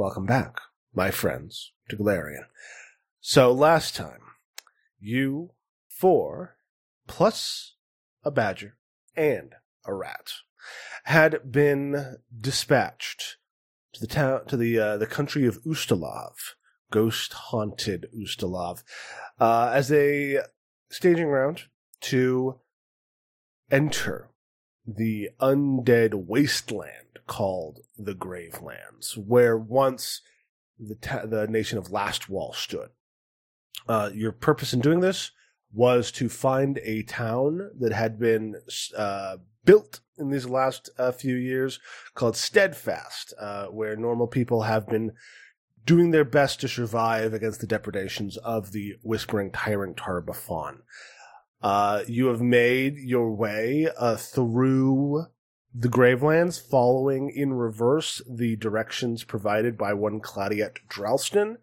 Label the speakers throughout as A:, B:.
A: welcome back, my friends, to Golarion. So last time, you four plus a badger and a rat had been dispatched to the town to the uh, the country of Ustalav, ghost haunted Ustalav, uh, as a staging ground to enter the undead wasteland called the Gravelands, where once the ta- the nation of Lastwall stood. Uh, your purpose in doing this was to find a town that had been uh, built in these last uh, few years called Steadfast, uh, where normal people have been doing their best to survive against the depredations of the Whispering Tyrant Tar-Baphon. Uh, you have made your way uh, through the Gravelands, following in reverse the directions provided by one Claudiette Dralston,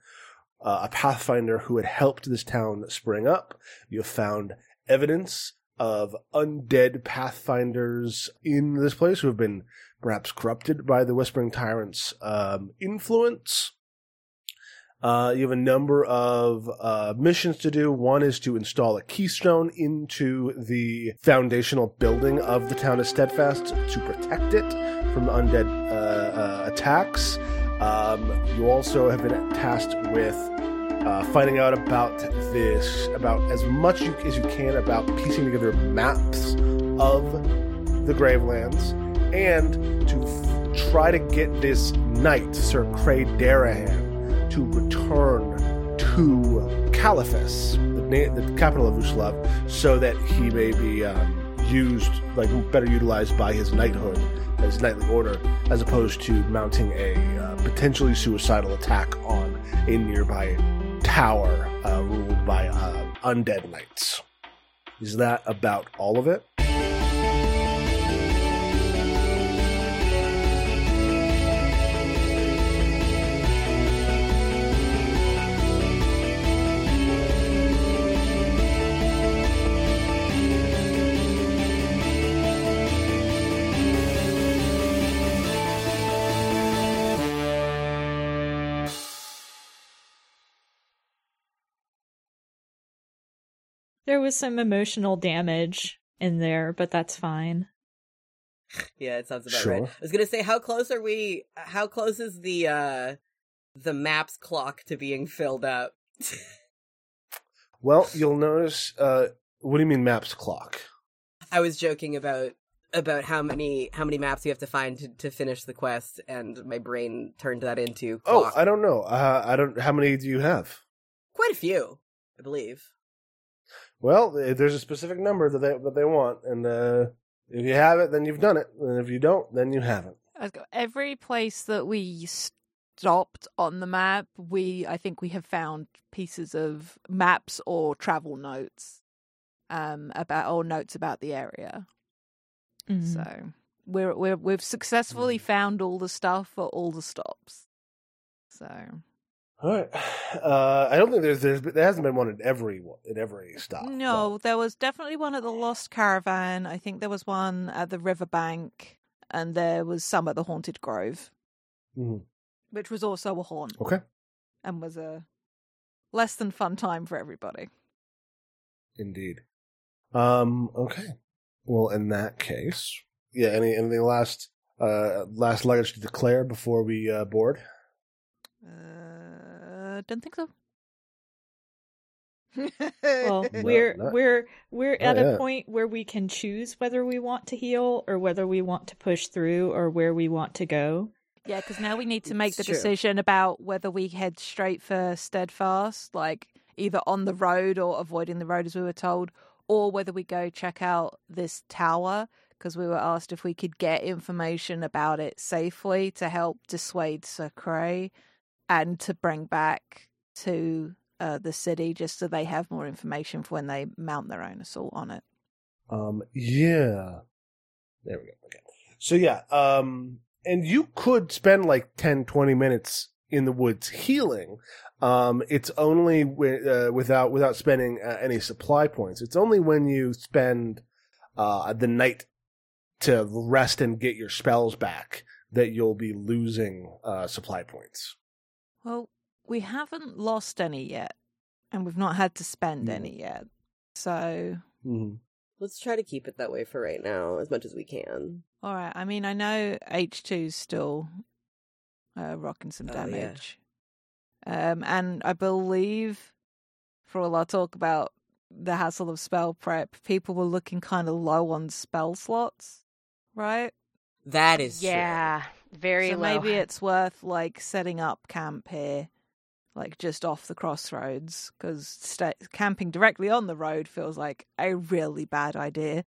A: uh, a pathfinder who had helped this town spring up. You have found evidence of undead pathfinders in this place who have been perhaps corrupted by the Whispering Tyrant's um, influence. Uh, you have a number of uh, missions to do. One is to install a keystone into the foundational building of the town of Steadfast to protect it from undead uh, uh attacks. Um, you also have been tasked with uh, finding out about this, about as much you, as you can about piecing together maps of the Gravelands, and to f- try to get this knight, Sir Cray Darahan, to return to Caliphas, the, na- the capital of Ustalav, so that he may be um, used, like better utilized by his knighthood, his knightly order, as opposed to mounting a uh, potentially suicidal attack on a nearby tower uh, ruled by uh, undead knights. Is that about all of it?
B: There was some emotional damage in there, but that's fine.
C: yeah, it sounds about sure. right. I was gonna say, how close are we? How close is the uh the maps clock to being filled up?
A: well, you'll notice. uh What do you mean maps clock?
C: I was joking about about how many how many maps you have to find to, to finish the quest, and my brain turned that into.
A: Oh, clock. Oh, I don't know. Uh, I don't. How many do you have?
C: Quite a few, I believe.
A: Well, there's a specific number that they that they want, and uh, if you have it, then you've done it, and if you don't, then you haven't.
D: Every place that we stopped on the map, we I think we have found pieces of maps or travel notes, um, about or notes about the area. Mm-hmm. So we're we're we've successfully mm. found all the stuff for all the stops. So
A: all right. Uh, I don't think there's, there's there hasn't been one at every at every stop.
D: No, but. there was definitely one at the Lost Caravan. I think there was one at the Riverbank, and there was some at the Haunted Grove,
A: mm-hmm.
D: which was also a haunt.
A: Okay.
D: And was a less than fun time for everybody.
A: Indeed. Um. Okay. Well, in that case, yeah. Any anything last uh last luggage to declare before we uh, board?
D: Uh, don't think so.
B: well, we're we're we're at a point where we can choose whether we want to heal or whether we want to push through or where we want to go.
D: Yeah, because now we need to make it's the true. decision about whether we head straight for steadfast, like either on the road or avoiding the road as we were told, or whether we go check out this tower because we were asked if we could get information about it safely to help dissuade Sir Cray and to bring back to uh, the city just so they have more information for when they mount their own assault on it.
A: Um, yeah. There we go. Okay. So yeah, um, and you could spend like 10, 20 minutes in the woods healing. Um, it's only uh, without without spending uh, any supply points. It's only when you spend uh, the night to rest and get your spells back that you'll be losing uh, supply points.
D: Well, we haven't lost any yet, and we've not had to spend mm. any yet. So
A: mm-hmm.
C: let's try to keep it that way for right now, as much as we can.
D: All right. I mean, I know H 2s still uh, rocking some damage, oh, yeah. um, and I believe, for all our talk about the hassle of spell prep, people were looking kind of low on spell slots, right?
C: That is
E: yeah,
C: true.
E: Very
D: so
E: low.
D: Maybe it's worth like setting up camp here, like just off the crossroads, because st- camping directly on the road feels like a really bad idea.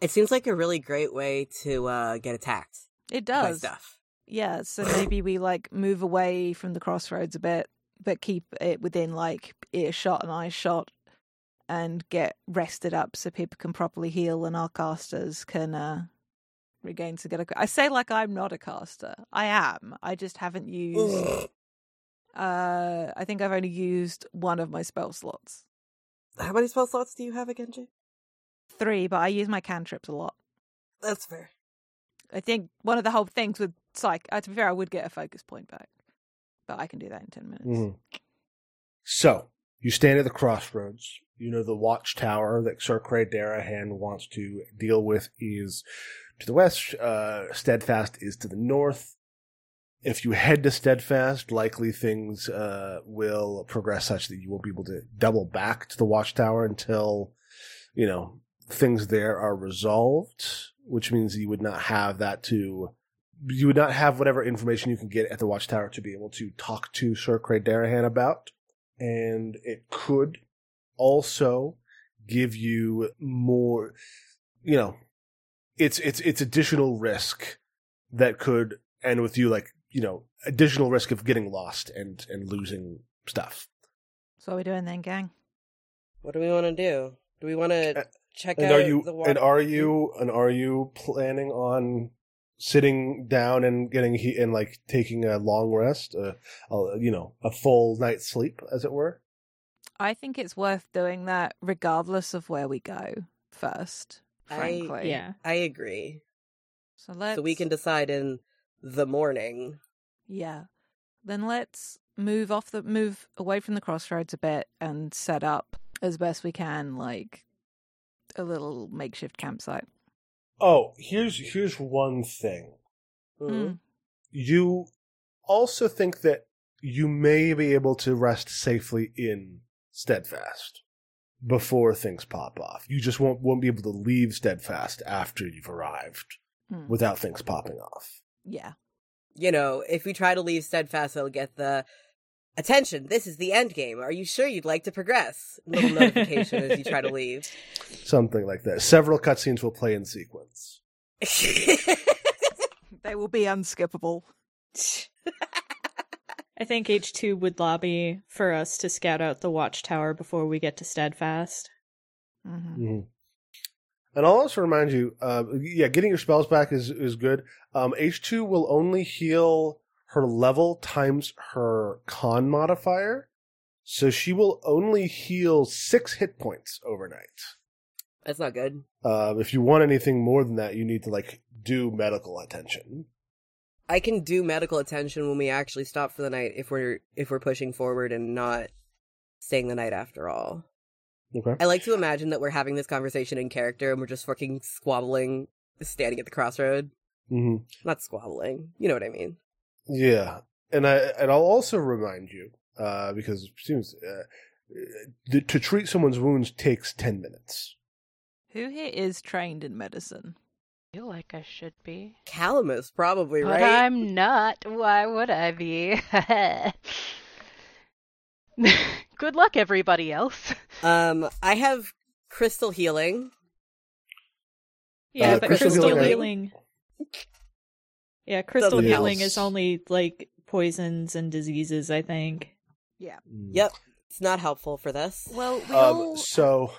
C: It seems like a really great way to uh, get attacked.
D: It does.
C: stuff.
D: Yeah, so maybe we like move away from the crossroads a bit, but keep it within like earshot and eye shot and get rested up so people can properly heal and our casters can uh, regain to get a. I say like I'm not a caster. I am. I just haven't used. uh, I think I've only used one of my spell slots.
C: How many spell slots do you have again, Jay?
D: Three, but I use my cantrips a lot.
C: That's fair.
D: I think one of the whole things with psych. Uh, to be fair, I would get a focus point back, but I can do that in ten minutes.
A: Mm-hmm. So you stand at the crossroads. You know the watchtower that Sir Cray Darahan wants to deal with is to the west. Uh, Steadfast is to the north. If you head to Steadfast, likely things uh, will progress such that you won't be able to double back to the Watchtower until, you know, things there are resolved, which means you would not have that to. You would not have whatever information you can get at the Watchtower to be able to talk to Sir Cray Darahan about. And it could also give you more, you know, it's it's it's additional risk that could end with you like you know additional risk of getting lost and and losing stuff.
D: So what are we doing then, gang?
C: What do we want to do? Do we want to check
A: and
C: out
A: are you,
C: the water?
A: And are you and are you planning on sitting down and getting he and like taking a long rest, uh, a, you know, a full night's sleep, as it were?
D: I think it's worth doing that regardless of where we go first frankly.
C: I,
B: yeah.
C: I agree.
D: So let's
C: So we can decide in the morning.
D: Yeah. Then let's move off the move away from the crossroads a bit and set up as best we can like a little makeshift campsite.
A: Oh, here's here's one thing.
C: Mm.
A: You also think that you may be able to rest safely in Steadfast before things pop off. You just won't won't be able to leave Steadfast after you've arrived hmm. without things popping off.
D: Yeah.
C: You know, if we try to leave Steadfast, it'll get the attention. This is the end game. Are you sure you'd like to progress? Little notification as you try to leave.
A: Something like that. Several cutscenes will play in sequence.
D: they will be unskippable.
B: I think H2 would lobby for us to scout out the watchtower before we get to Steadfast.
D: Mm-hmm.
A: Mm-hmm. And I'll also remind you, uh, yeah, getting your spells back is, is good. Um, H2 will only heal her level times her con modifier. So she will only heal six hit points overnight.
C: That's not good.
A: Uh, if you want anything more than that, you need to like do medical attention.
C: I can do medical attention when we actually stop for the night if we're if we're pushing forward and not staying the night after all.
A: Okay.
C: I like to imagine that we're having this conversation in character and we're just fucking squabbling, standing at the crossroad.
A: Mm-hmm.
C: Not squabbling, you know what I mean?
A: Yeah, and I and I'll also remind you uh, because it seems uh, to treat someone's wounds takes ten minutes.
D: Who here is trained in medicine?
E: Feel like I should be.
C: Calamus, probably,
E: but
C: right?
E: I'm not. Why would I be? Good luck, everybody else.
C: Um, I have crystal healing.
B: Yeah,
A: uh,
B: but
A: crystal,
B: crystal,
A: healing.
B: healing. Yeah, crystal
C: Doesn't
B: healing
A: else.
B: is only like poisons and diseases. I think.
D: Yeah.
C: Yep, it's not helpful for this.
D: Well, we
A: Um,
D: all.
A: so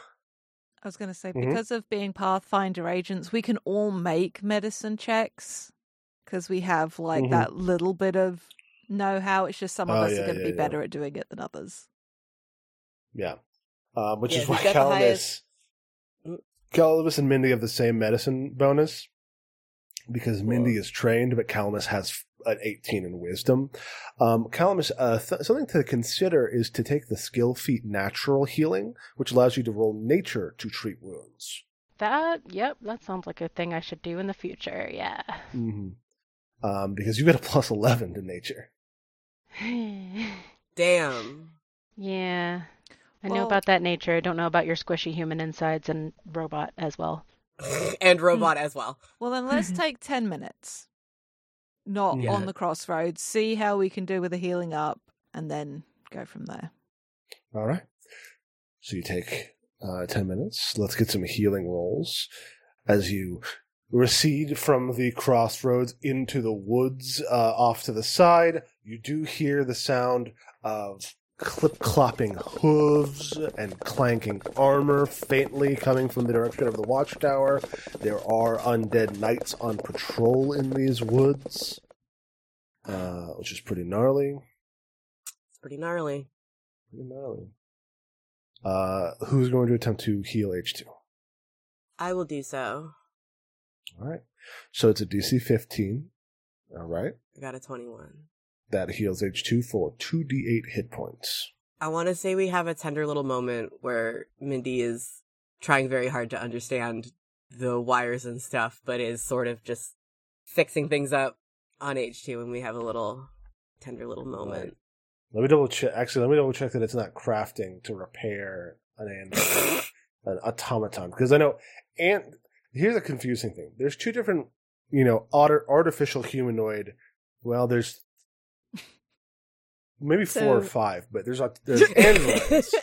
D: I was going to say,
A: Mhm.
D: because of being Pathfinder agents, we can all make medicine checks because we have like
A: Mhm.
D: that little bit of know how. It's just some of
A: Oh,
D: us
A: yeah,
D: are going to
A: yeah,
D: be
A: yeah.
D: better at doing it than others.
A: yeah, um, which is why Calamus,
C: highest-.
A: Calamus and Mindy have the same medicine bonus because Mindy
C: Cool.
A: is trained, but Calamus has an 18 in wisdom. Um, Calamus, uh, th- something to consider is to take the skill feat natural healing, which allows you to roll nature to treat wounds.
E: That, yep, that sounds like a thing I should do in the future, yeah.
A: Mm-hmm. Um, because you get a plus 11 to nature.
C: Damn.
E: Yeah. I know about that nature. I don't know about your squishy human insides and robot as well.
C: and robot as well.
D: Well, then let's take 10 minutes. Not yeah. on the crossroads. See how we can do with the healing up and then go from there.
A: All right. So you take uh, 10 minutes. Let's get some healing rolls as you recede from the crossroads into the woods uh, off to the side. You do hear the sound of clip clopping hooves and clanking armor faintly coming from the direction of the watchtower. There are undead knights on patrol in these woods, uh, which is pretty gnarly.
C: It's pretty gnarly.
A: Pretty gnarly. Uh, who's going to attempt to heal H2?
C: I will do so.
A: All right. So it's a DC 15. All right.
C: I got a 21
A: that heals H2 for 2d8 hit points.
C: I want to say we have a tender little moment where Mindy is trying very hard to understand the wires and stuff, but is sort of just fixing things up on H2, and we have a little tender little moment. Right.
A: Let me double check. Actually, let me double check that it's not crafting to repair an android, an automaton, because I know. And here's a confusing thing: there's two different, you know, artificial humanoid. Well, there's maybe so... four or five, but there's a, there's androids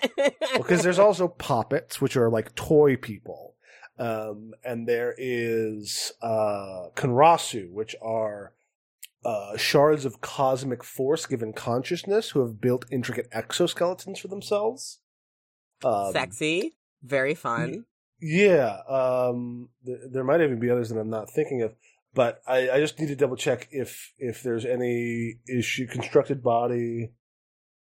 A: because there's also poppets, which are like toy people, um, and there is uh, Conrasu, which are uh, shards of cosmic force given consciousness who have built intricate exoskeletons for themselves.
C: Um, Sexy, very fun.
A: Yeah, um, th- there might even be others that I'm not thinking of but I, I just need to double check if if there's any issue constructed body.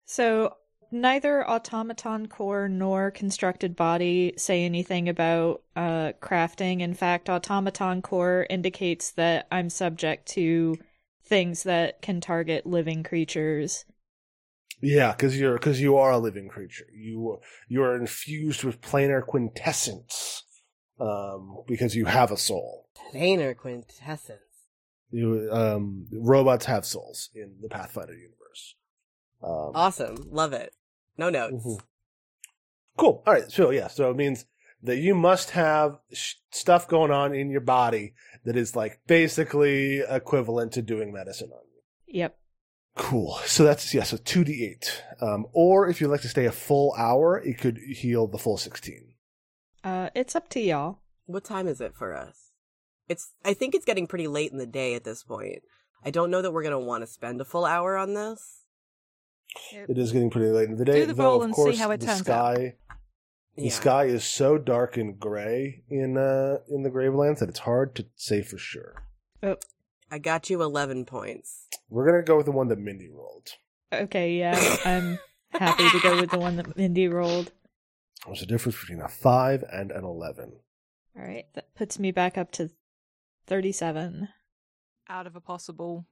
B: So neither automaton core nor constructed body say anything about uh, crafting. In fact, automaton core indicates that I'm subject to things that can target living creatures.
A: Yeah, because you're because you are a living creature. You you are infused with planar quintessence, um, because you have a soul
C: planar quintessence.
A: You um, robots have souls in the Pathfinder universe.
C: Um, awesome, love it. No notes. Mm-hmm.
A: Cool. All right. So yeah, so it means that you must have sh- stuff going on in your body that is like basically equivalent to doing medicine on you.
B: Yep.
A: Cool. So that's yeah. So two d eight. Um, or if you'd like to stay a full hour, it could heal the full sixteen.
B: Uh, it's up to y'all.
C: What time is it for us? It's I think it's getting pretty late in the day at this point. I don't know that we're gonna want to spend a full hour on this.
A: It is getting pretty late in the day.
D: Do the though, roll and course, see how it turns
A: sky, out. The yeah. sky is so dark and gray in uh in the Gravelands that it's hard to say for sure.
C: Oh. I got you eleven points.
A: We're gonna go with the one that Mindy rolled.
B: Okay, yeah, I'm happy to go with the one that Mindy rolled.
A: There's a difference between a five and an eleven.
B: All right, that puts me back up to 37
D: out of a possible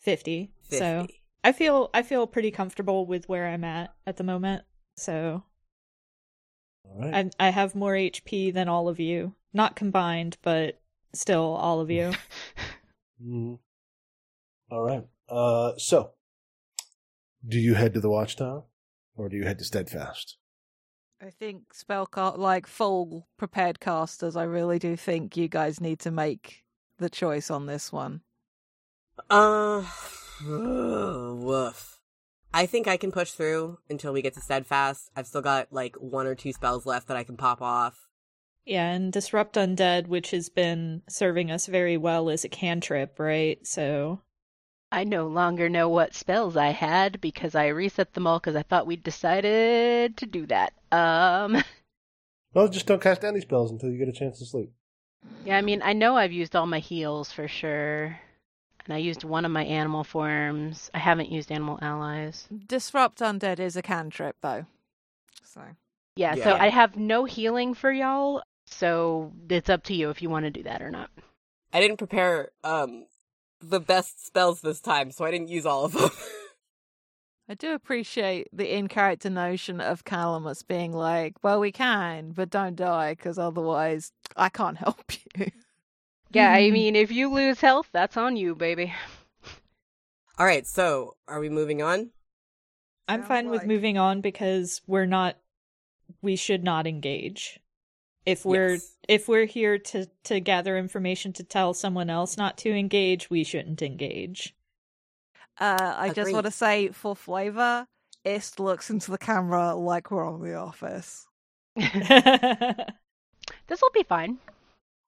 B: 50. 50. So I feel I feel pretty comfortable with where I'm at at the moment. So I I have more HP than all of you, not combined, but still all of you.
A: mm. All right. Uh, so do you head to the watchtower, or do you head to Steadfast?
D: I think spell cast, like full prepared casters, I really do think you guys need to make the choice on this one.
C: Uh, woof. I think I can push through until we get to steadfast. I've still got like one or two spells left that I can pop off.
B: Yeah, and disrupt undead, which has been serving us very well, is a cantrip, right? So
E: I no longer know what spells I had because I reset them all because I thought we'd decided to do that. Um.
A: Well, just don't cast any spells until you get a chance to sleep.
E: Yeah, I mean, I know I've used all my heals for sure. And I used one of my animal forms. I haven't used animal allies.
D: Disrupt undead is a cantrip, though. So.
E: Yeah, yeah, so I have no healing for y'all. So it's up to you if you want to do that or not.
C: I didn't prepare um the best spells this time, so I didn't use all of them.
D: I do appreciate the in character notion of Calamus being like, well, we can, but don't die, because otherwise I can't help you.
E: Yeah, I
B: Hmm.
E: mean, if you lose health, that's on you, baby.
C: all right, so are we moving on?
B: I'm
D: Sounds
B: fine with moving on because we're not we should not engage. If we're
C: Yes.
B: if we're here to to gather information to tell someone else not to engage, we shouldn't engage.
D: Uh, I just want to say, for flavor, Ist looks into the camera like we're on The Office.
E: This will be fine.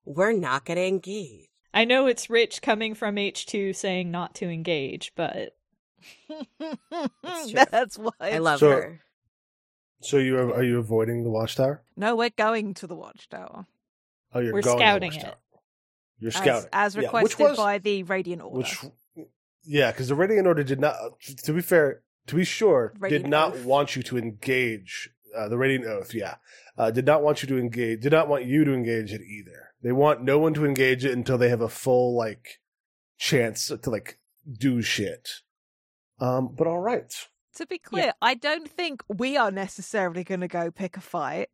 C: We're not gonna engage.
B: I know it's rich coming from H2 saying not to engage, but.
D: That's why.
C: I love
A: So-
C: her.
A: So you are, are you avoiding the watchtower?
D: No, we're going to the Watchtower
A: Oh, you're
B: We're
A: going
B: scouting
A: to the
B: it.
A: watchtower. You're
D: as,
A: scouting,
D: as
A: Yeah, which
D: requested
A: was-
D: by the Radiant Order.
A: Which, yeah, because the Radiant Order did not. To be fair, to be sure,
D: Radiant
A: did not
D: Oath.
A: want you to engage. Uh, the Radiant Oath, yeah, uh, did not want you to engage. Did not want you to engage it either. They want no one to engage it until they have a full like chance to like do shit. Um, but all right.
D: To be clear, I don't think we are necessarily going to go pick a fight.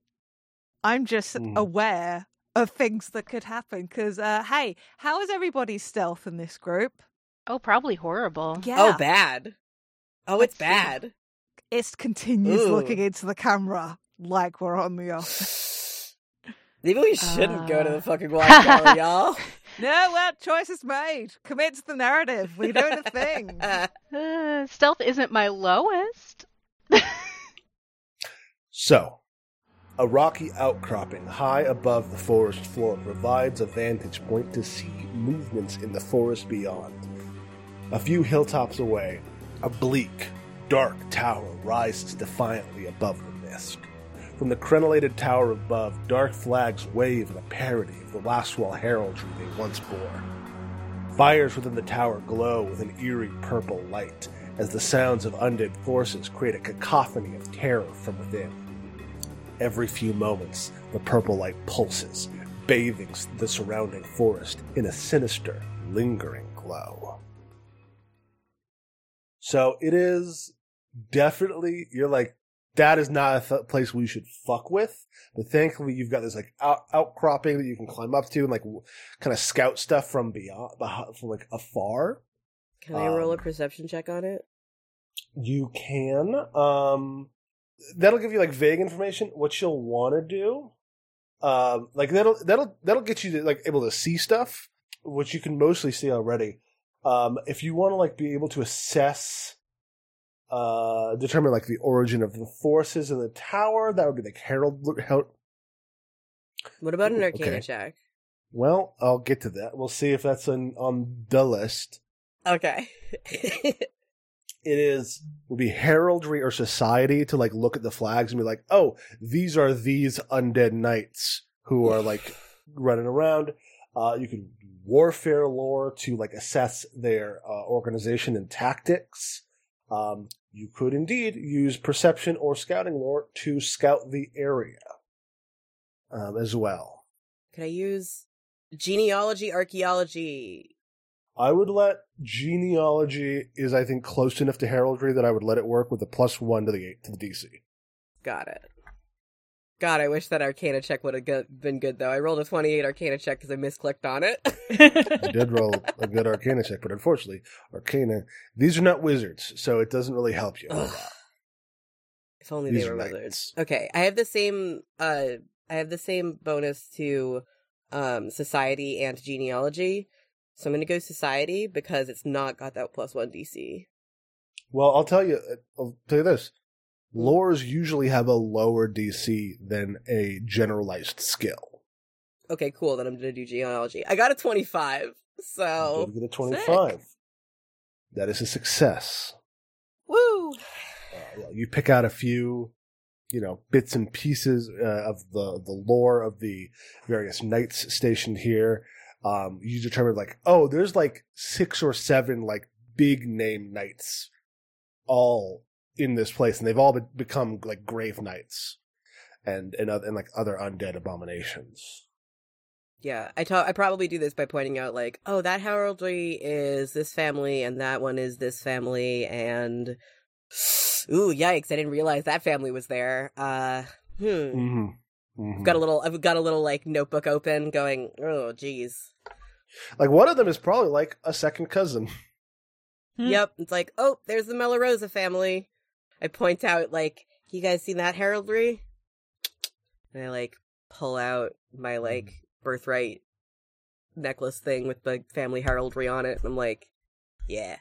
D: I'm just
A: Mhm.
D: aware of things that could happen. Because, uh, hey, how is everybody's stealth in this group?
E: Oh, probably horrible.
D: Yeah.
C: Oh, bad. Oh, it's
D: Let's
C: bad.
D: Ist continues
C: Ooh.
D: looking into the camera like we're on the office.
C: Maybe we shouldn't go to
E: Uh.
C: the fucking watchtower, y'all.
D: no, well, choice is made. Commit to the narrative. We're doing a thing.
E: Uh, stealth isn't my lowest.
A: So, a rocky outcropping high above the forest floor provides a vantage point to see movements in the forest beyond. A few hilltops away, a bleak, dark tower rises defiantly above the mist. From the crenellated tower above, dark flags wave in a parody of the Lastwall heraldry they once bore. Fires within the tower glow with an eerie purple light as the sounds of undead forces create a cacophony of terror from within. Every few moments, the purple light pulses, bathing the surrounding forest in a sinister, lingering glow. So it is definitely, you're like, that is not a th- place we should fuck with. But thankfully, you've got this like out- outcropping that you can climb up to and like w- kind of scout stuff from beyond, from like afar.
C: Can I roll a
A: Um,
C: perception check on it?
A: You can. Um, that'll give you like vague information. What you'll want to do, um, like that'll that'll that'll get you to like able to see stuff, which you can mostly see already. Um, if you want to like be able to assess, uh, determine like the origin of the forces in the tower, that would be like Herald. Herald
C: What about an arcana
A: okay.
C: check?
A: well, I'll get to that. We'll see if that's on on the list.
C: Okay.
A: it is will be heraldry or society to like look at the flags and be like, oh, these are these undead knights who are like running around. Uh, you can warfare lore to like assess their uh, organization and tactics. Um, you could indeed use perception or scouting lore to scout the area um, as well.
C: Can I use genealogy, archaeology?
A: I would let genealogy is I think close enough to heraldry that I would let it work with a plus one to the eight to the DC.
C: Got it. God, I wish that arcana check would have go- been good though. I rolled a 28 arcana check because I misclicked on it.
A: I did roll a good arcana check, but unfortunately, arcana these are not wizards, so it doesn't really help you.
C: Ugh. if only
A: These
C: they
A: are
C: were
A: knights.
C: wizards. Okay, I have the same uh I have the same bonus to um society and genealogy. So I'm going to go society because it's not got that plus 1 DC.
A: Well, I'll tell you. I'll tell you this: lores usually have a lower DC than a generalized skill.
C: Okay, cool. Then I'm going to do genealogy. I got a 25. So,
A: did get a twenty-five. That is a success.
C: woo.
A: Uh, you pick out a few, you know, bits and pieces uh, of the the lore of the various knights stationed here. Um, you determine like, oh, there's like six or seven like big name knights, all in this place, and they've all be- become like grave knights, and and other, and like other undead abominations.
C: Yeah, I ta- I probably do this by pointing out like, oh, that heraldry is this family and that one is this family and ooh, yikes, I didn't realize that family was there. Uh hmm.
A: Mm-hmm.
C: I've got a little I've got a little like notebook open going, oh geez.
A: Like one of them is probably like a second cousin.
B: Hmm.
C: Yep. It's like, oh, there's the Melorosa family. I point out like, you guys seen that heraldry? And I like pull out my like birthright necklace thing with the family heraldry on it. And I'm like, yeah.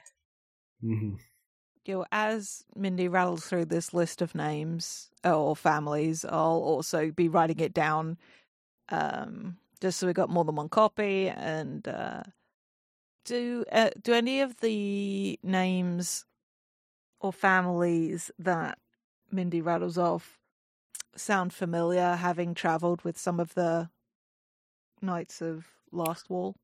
A: Mm-hmm.
D: You know, as Mindy rattles through this list of names or families, I'll also be writing it down, um, just so we got more than one copy. And uh, do uh, do any of the names or families that Mindy rattles off sound familiar? Having travelled with some of the Knights of Lastwall.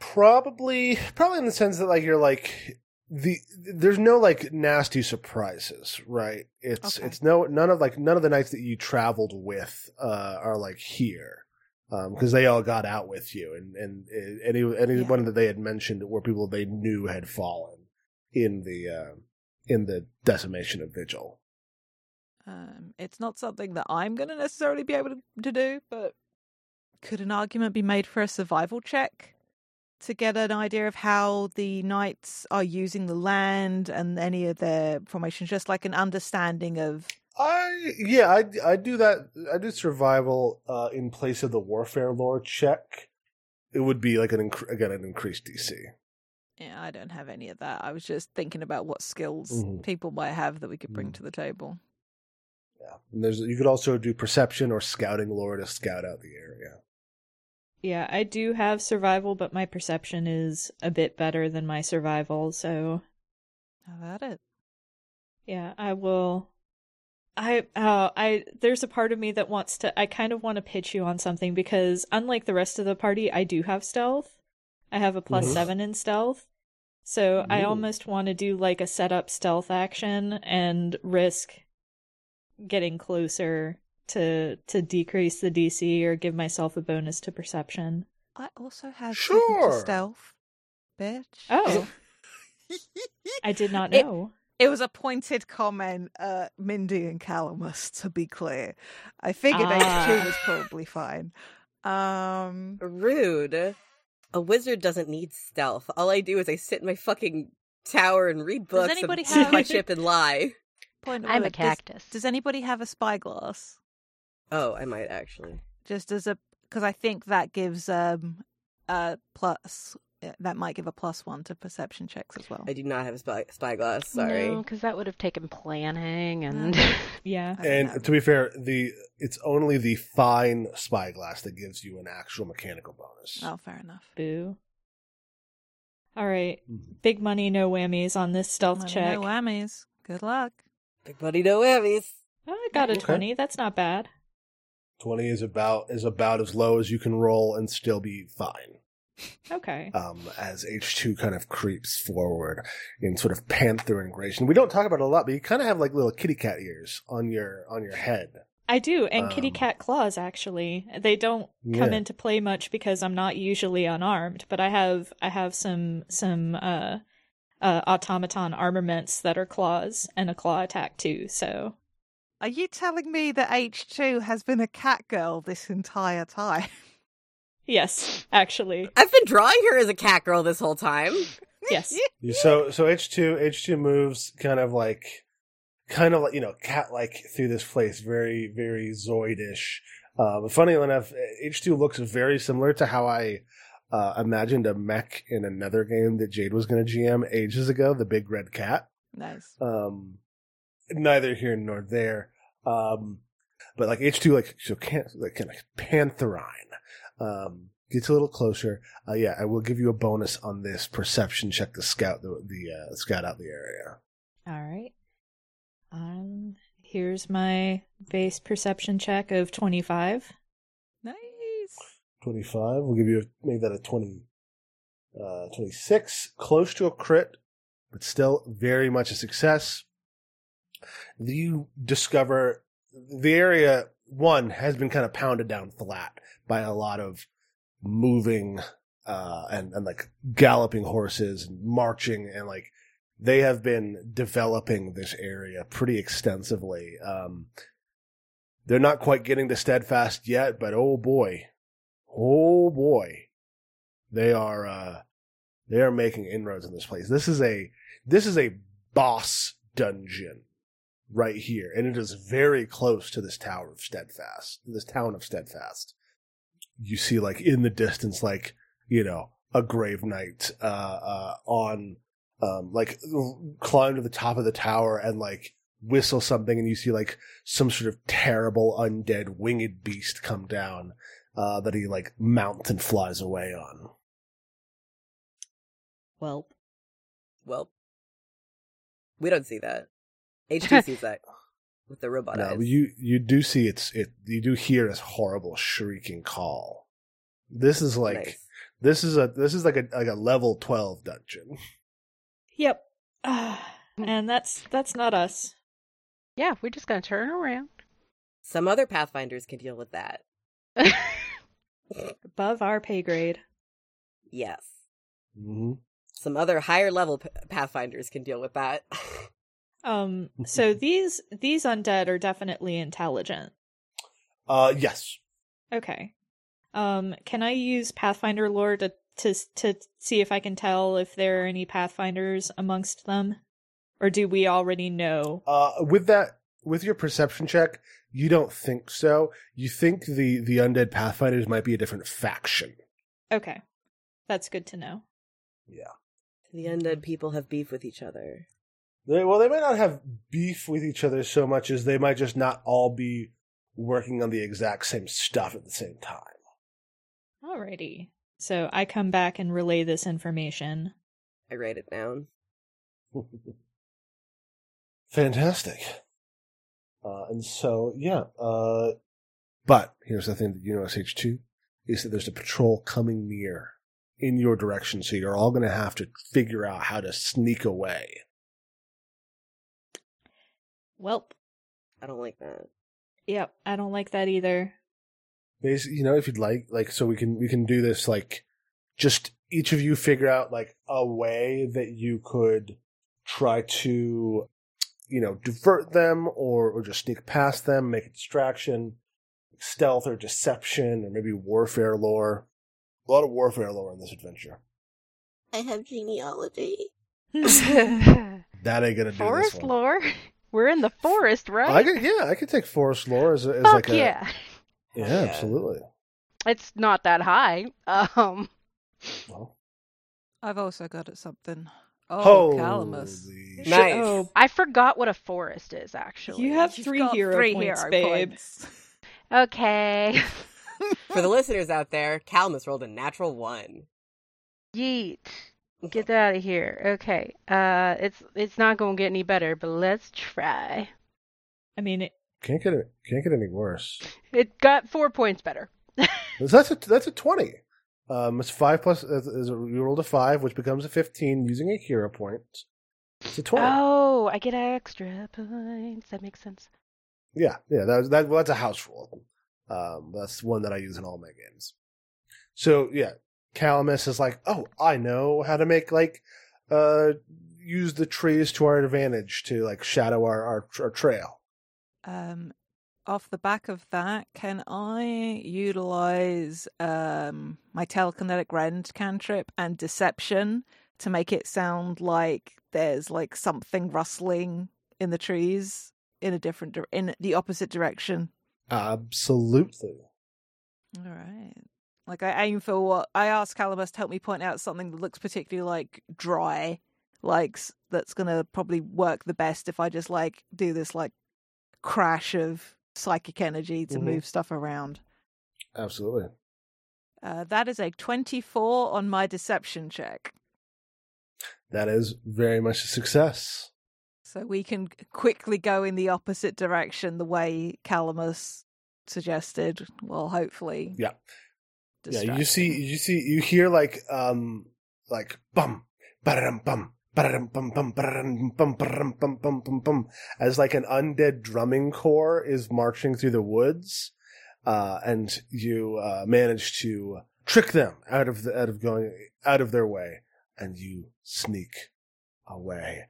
A: Probably, probably in the sense that like you're like the there's no like nasty surprises, right? It's
D: Okay.
A: it's no none of like none of the knights that you traveled with uh are like here. Um, because they all got out with you, and and uh, any anyone that they had mentioned were people they knew had fallen in the uh, in the decimation of Vigil.
D: Um, it's not something that I'm going to necessarily be able to, to do, but could an argument be made for a survival check to get an idea of how the knights are using the land and any of their formations? Just like an understanding of.
A: I yeah, I I do that. I do survival uh, in place of the warfare lore check. It would be like an again an increased DC.
D: Yeah, I don't have any of that. I was just thinking about what skills
A: Mhm.
D: people might have that we could bring
A: Mhm.
D: to the table.
A: Yeah, and there's you could also do perception or scouting lore to scout out the area.
B: Yeah, I do have survival, but my perception is a bit better than my survival, so
D: How about it?
B: yeah, I will I uh I there's a part of me that wants to I kind of want to pitch you on something because unlike the rest of the party, I do have stealth. I have a plus
A: Mhm.
B: 7 in stealth. So I almost want to do like a setup stealth action and risk getting closer to to decrease the DC or give myself a bonus to perception.
D: I also have second to
A: Sure.
D: stealth, bitch.
B: Oh. I did not
D: It-
B: know.
D: It was a pointed comment, uh, Mindy and Calamus, to be clear. I figured
B: Ah.
D: H2 was probably fine. Um,
C: Rude. A wizard doesn't need stealth. All I do is I sit in my fucking tower and read books
D: anybody
C: and
D: have-
C: my ship and lie.
D: point
E: I'm a
D: order, does-
E: cactus.
D: Does, anybody have a spyglass?
C: Oh, I might actually.
D: Just as a, because I think that gives um a plus. Uh, That might give a plus one to perception checks as well.
C: I do not have a spy spyglass. Sorry.
E: because that would have taken planning and.
B: Yeah.
A: And
D: have-
A: to be fair, the it's only the fine spyglass that gives you an actual mechanical bonus.
D: Oh, fair enough.
B: Boo. All right.
A: Mhm.
B: Big money, no whammies on this stealth
D: Money,
B: check.
D: No whammies. Good luck.
C: Big money, no whammies.
B: Oh, I got a
A: Okay.
B: 20. That's not bad.
A: Twenty is about is about as low as you can roll and still be fine.
B: Okay.
A: um, as H2 kind of creeps forward in sort of panther ingration. We don't talk about it a lot, but you kind of have like little kitty cat ears on your on your head.
B: I do, and kitty
A: Um,
B: cat claws actually. They don't come
A: Yeah.
B: into play much because I'm not usually unarmed, but I have I have some some uh uh automaton armaments that are claws and a claw attack too. So
D: Are you telling me that H2 has been a cat girl this entire time?
B: yes, actually.
C: I've been drawing her as a cat girl this whole time.
B: Yes.
A: So so H2 H2 moves kind of like kind of like you know cat like through this place, very very Zoidish. Uh, but funny enough, H2 looks very similar to how I uh, imagined a mech in another game that Jade was going to GM ages ago, the big red cat.
D: nice.
A: um neither here nor there um but like h2 like so can't like kind of pantherine um gets a little closer uh yeah i will give you a bonus on this perception check to scout the the uh, scout out the area
B: All right. Um here's my base perception check of 25.
D: Nice.
A: 25 we'll give you a, make that a 20 uh 26 close to a crit but still very much a success you discover the area one has been kind of pounded down flat by a lot of moving uh, and and like galloping horses and marching and like they have been developing this area pretty extensively. Um, they're not quite getting to steadfast yet, but oh boy, oh boy, they are uh, they are making inroads in this place. This is a this is a boss dungeon right here, and it is very close to this tower of steadfast, this town of steadfast. You see, like in the distance, like you know, a grave knight uh, uh, on um, like climb to the top of the tower and like whistle something, and you see like some sort of terrible undead winged beast come down uh, that he like mounts and flies away on.
B: Well,
C: Well, we don't see that. H2 sees that with the robot
A: No,
C: eyes.
A: you you do see it's it you do hear this horrible shrieking call. This is like
C: Nice.
A: this is a this is like a like a level twelve dungeon.
B: yep. and that's that's not us.
E: Yeah, we're just gonna turn around.
C: Some other Pathfinders can deal with that.
B: Above our pay grade.
C: Yes.
A: Mm-hmm.
C: Some other higher level p- Pathfinders can deal with that.
B: Um so these these undead are definitely intelligent.
A: Uh, yes.
B: Okay. Um can I use Pathfinder lore to to to see if I can tell if there are any Pathfinders amongst them? Or do we already know?
A: Uh, with that, with your perception check, you don't think so. You think the the undead pathfinders might be a different faction.
B: Okay. That's good to know. Yeah.
C: The undead people have beef with each other.
A: They, well, they might not have beef with each other so much as they might just not all be working on the exact same stuff at the same time.
B: Alrighty. So I come back and relay this information.
C: I write it down.
A: Fantastic. Uh, and so, yeah. Uh, but here's the thing that you notice, H2, is that there's a patrol coming near in your direction, so you're all going to have to figure out how to sneak away.
B: Welp.
C: I don't like that.
B: Yep, I don't like that either.
A: Basically, you know, if you'd like, like, so we can we can do this, like, just each of you figure out like a way that you could try to, you know, divert them or or just sneak past them, make a distraction, stealth or deception, or maybe warfare lore. A lot of warfare lore in this adventure.
C: I have genealogy.
A: That ain't gonna do
E: forest
A: this one.
E: lore. We're in the forest, right?
A: I could, yeah, I could take forest lore as, a, as
E: Fuck
A: like a
E: yeah.
A: yeah,
C: Yeah.
A: absolutely.
E: It's not that high. Um,
A: Well,
D: I've also got it something. Oh,
A: holy
D: Calamus.
A: shit.
C: Nice.
B: Oh,
E: I forgot what a forest is actually.
B: You have
D: You've
B: three
D: got
B: hero
D: three
B: points,
D: hero
B: babe.
D: points.
E: Okay.
C: For the listeners out there, Calamus rolled a natural one.
E: Yeet. Get that out of here. Okay. Uh, it's it's not gonna get any better, but let's try.
B: I mean, it,
A: Can't get it. Can't get any worse.
E: It got four points better.
A: That's a that's a twenty. Um, it's five plus. Is, is you rolled a five, which becomes a fifteen using a hero point. It's a twenty.
E: Oh, I get extra points. That makes sense.
A: Yeah, yeah. That was, that well, that's a house rule. Um, that's one that I use in all my games. So yeah, Calamus is like, oh, I know how to make like, uh, use the trees to our advantage to like shadow our our, our trail.
D: Um, off the back of that, can I utilize um my telekinetic rend cantrip and deception to make it sound like there's like something rustling in the trees in a different in the opposite direction?
A: Absolutely.
D: All right. Like I aim for what I ask Calamus to help me point out something that looks particularly like dry, like that's gonna probably work the best if I just like do this like crash of psychic energy to
A: Mhm.
D: move stuff around.
A: Absolutely.
D: Uh, that is a twenty-four on my deception check,
A: That is very much a success.
D: so we can quickly go in the opposite direction the way Calamus suggested. Well, hopefully,
A: Yeah. Yeah, you see, you see, you hear like, um, like bum, bum, bum, bum, ba-da-dum, bum, ba-da-dum, bum, bum, bum, bum, as like an undead drumming corps is marching through the woods, uh, and you uh, manage to trick them out of the, out of going out of their way, and you sneak away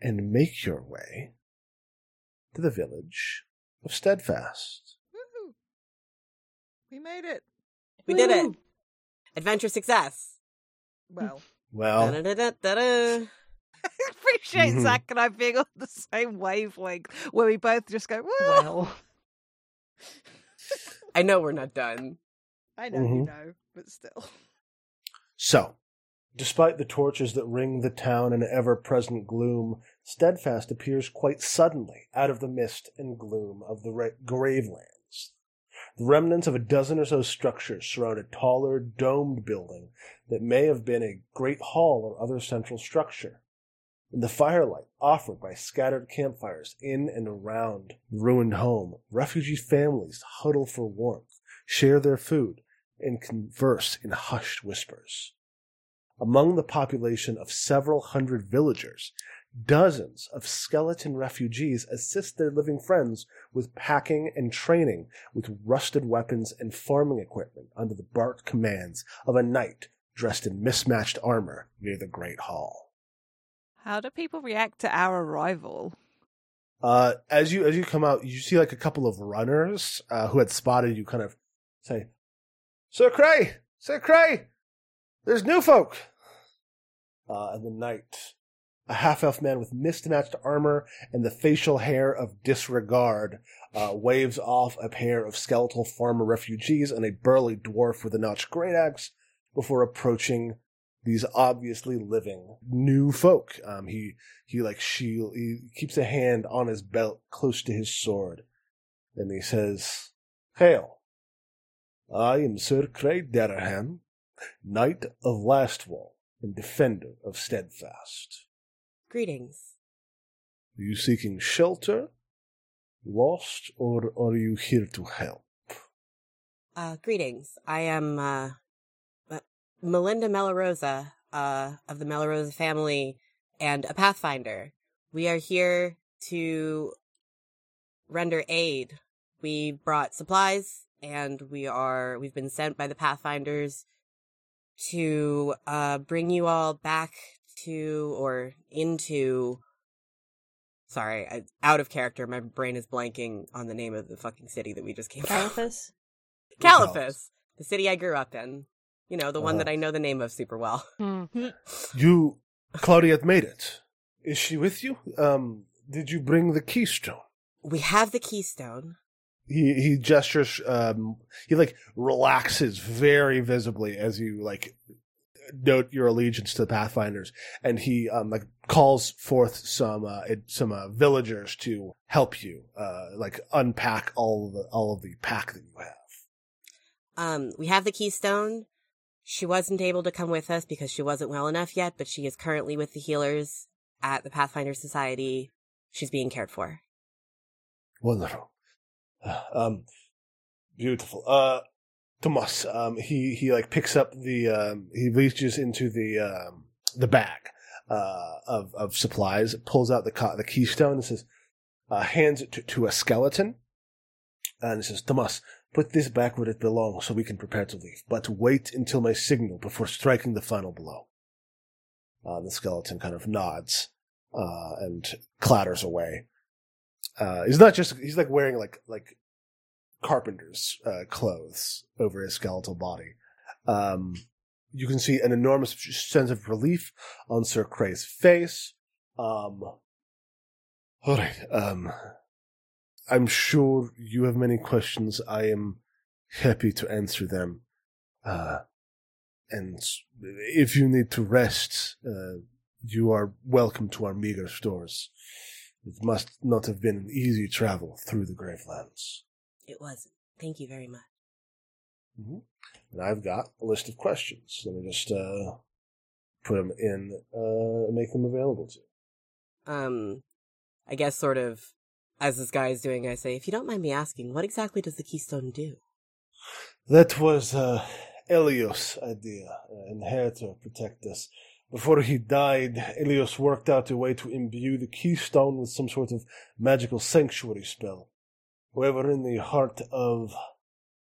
A: and make your way to the village of Steadfast.
D: Woohoo. We made it.
C: We did it. Adventure success.
D: Well,
A: Well,
C: Da-da-da-da-da.
D: appreciate
A: Mhm.
D: Zach and I being on the same wavelength where we both just go, Woo!
E: Well,
C: I know we're not done.
D: I know you
A: Mhm.
D: know, but still.
A: So, despite the torches that ring the town in ever present gloom, Steadfast appears quite suddenly out of the mist and gloom of the ra- gravelands. The remnants of a dozen or so structures surround a taller, domed building that may have been a great hall or other central structure. In the firelight offered by scattered campfires in and around the ruined home, refugee families huddle for warmth, share their food, and converse in hushed whispers. Among the population of several hundred villagers, dozens of skeleton refugees assist their living friends with packing and training with rusted weapons and farming equipment under the barked commands of a knight dressed in mismatched armor near the Great Hall.
D: How do people react to our arrival?
A: Uh, as you as you come out, you see like a couple of runners uh, who had spotted you. Kind of say, "Sir Cray, Sir Cray, there's new folk." Uh, and the knight, a half elf man with mismatched armor and the facial hair of disregard, uh, waves off a pair of skeletal farmer refugees and a burly dwarf with a notched great axe before approaching these obviously living new folk. Um, he he like shield he keeps a hand on his belt close to his sword, and he says, "Hail! I am Sir Craig Darahan, Knight of Lastwall and Defender of Steadfast.
C: Greetings.
A: Are you seeking shelter, lost, or are you here to help?"
C: Uh, greetings. I am, uh, uh, Melinda Melorosa, uh, of the Melorosa family and a Pathfinder. We are here to render aid. We brought supplies and we are, we've been sent by the Pathfinders to, uh, bring you all back to or into, sorry, I, out of character. My brain is blanking on the name of the fucking city that we just came from.
B: Caliphas?
C: Caliphas, the city I grew up in. You know, the one
A: Uh-huh.
C: that I know the name of super well.
E: hmm.
A: You, Claudiette, made it. Is she with you? Um, did you bring the keystone?
C: We have the keystone.
A: he he gestures um he like relaxes very visibly as you like note your allegiance to the pathfinders and he um like calls forth some uh some uh, villagers to help you uh like unpack all of the all of the pack that you have
C: Um, we have the keystone. She wasn't able to come with us because she wasn't well enough yet, but she is currently with the healers at the Pathfinder Society. She's being cared for.
A: wonderful um beautiful uh Tomas, um, he he like picks up the um, he reaches into the um, the bag uh, of of supplies, pulls out the co- the keystone, and says, uh, hands it to, to a skeleton, and says, "Tomas, put this back where it belongs, so we can prepare to leave. But wait until my signal before striking the final blow." Uh, the skeleton kind of nods uh, and clatters away. Uh, he's not just he's like wearing like like carpenter's uh, clothes over his skeletal body. Um, you can see an enormous sense of relief on Sir Cray's face. Um, all right. Um, I'm sure you have many questions. I am happy to answer them. Uh, and if you need to rest, uh, you are welcome to our meager stores. It must not have been an easy travel through the Gravelands.
C: It wasn't. Thank you very much.
A: Mm-hmm. And I've got a list of questions. Let me just uh, put them in uh, and make them available to you.
C: Um, I guess sort of as this guy is doing, I say, if you don't mind me asking, what exactly does the keystone do?
A: That was uh, Elios' idea, uh, inheritor, protect us. Before he died, Elios worked out a way to imbue the keystone with some sort of magical sanctuary spell. However, in the heart of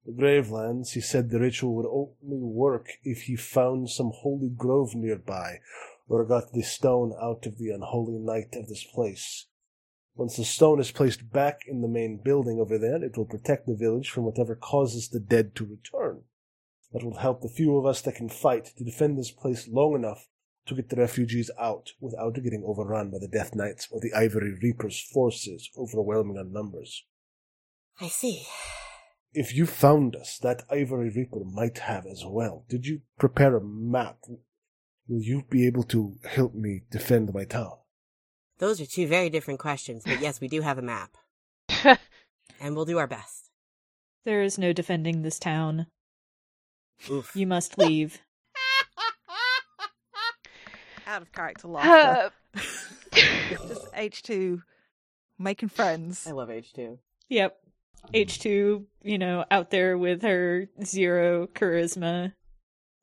A: the Gravelands, he said the ritual would only work if he found some holy grove nearby, or got the stone out of the unholy night of this place. Once the stone is placed back in the main building over there, it will protect the village from whatever causes the dead to return. That will help the few of us that can fight to defend this place long enough to get the refugees out without getting overrun by the Death Knights or the Ivory Reaper's forces overwhelming on numbers.
C: I see.
A: If you found us, that Ivory Reaper might have as well. Did you prepare a map? Will you be able to help me defend my town?
C: Those are two very different questions, but yes, we do have a map. and we'll do our best.
B: There is no defending this town.
C: Oof.
B: You must leave.
D: Out of character laughter. Just H2 making friends.
C: I love H2.
B: Yep. H2, you know, out there with her zero charisma.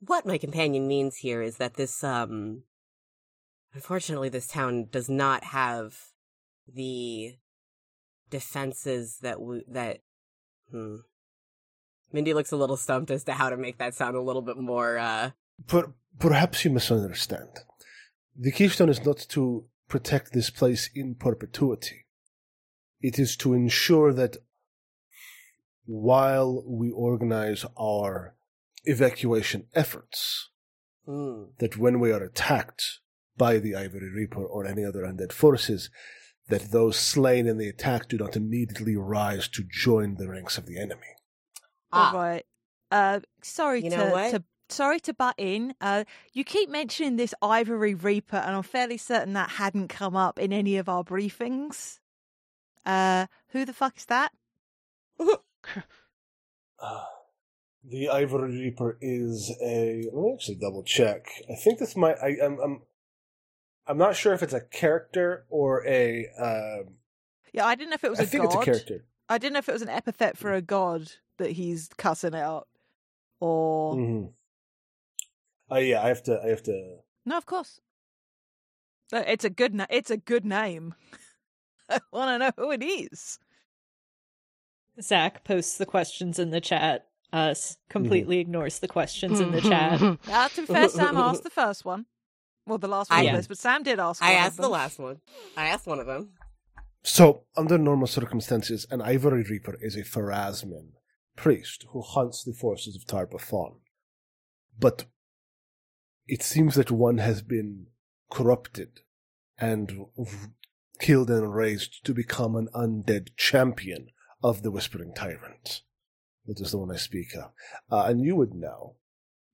C: What my companion means here is that this, um, unfortunately, this town does not have the defenses that we, that, hmm. Mindy looks a little stumped as to how to make that sound a little bit more, uh,
A: Per- perhaps you misunderstand. The Keystone is not to protect this place in perpetuity. It is to ensure that while we organize our evacuation efforts,
C: hmm.
A: that when we are attacked by the Ivory Reaper or any other undead forces, that those slain in the attack do not immediately rise to join the ranks of the enemy.
C: Ah.
D: All right. Uh, sorry
C: You
D: to,
C: know what?
D: to sorry to butt in. Uh, you keep mentioning this Ivory Reaper, and I'm fairly certain that hadn't come up in any of our briefings. Uh, who the fuck is that?
A: Uh, the Ivory Reaper is a. Let me actually double check. I think this might. I, I'm. I'm. I'm not sure if it's a character or a. Um,
D: Yeah, I didn't know if it was
A: I
D: a
A: think
D: god.
A: it's a character.
D: I didn't know if it was an epithet for a god that he's cussing out, or
A: hmm Uh, yeah, I have to. I have to.
D: no, of course. Uh, It's a good. Na- it's a good name. I want to know who it is.
B: Zach posts the questions in the chat. Us completely ignores the questions in the chat.
D: Uh, to be fair, Sam asked the first one. Well, the last one
C: I-
D: of this, but Sam did ask.
C: I
D: one of
C: asked the last one. I asked one of them.
A: So, under normal circumstances, an Ivory Reaper is a Pharasmin priest who hunts the forces of Tar-Baphon. But it seems that one has been corrupted and killed and raised to become an undead champion of the Whispering Tyrant. That is the one I speak of. Uh, and you would know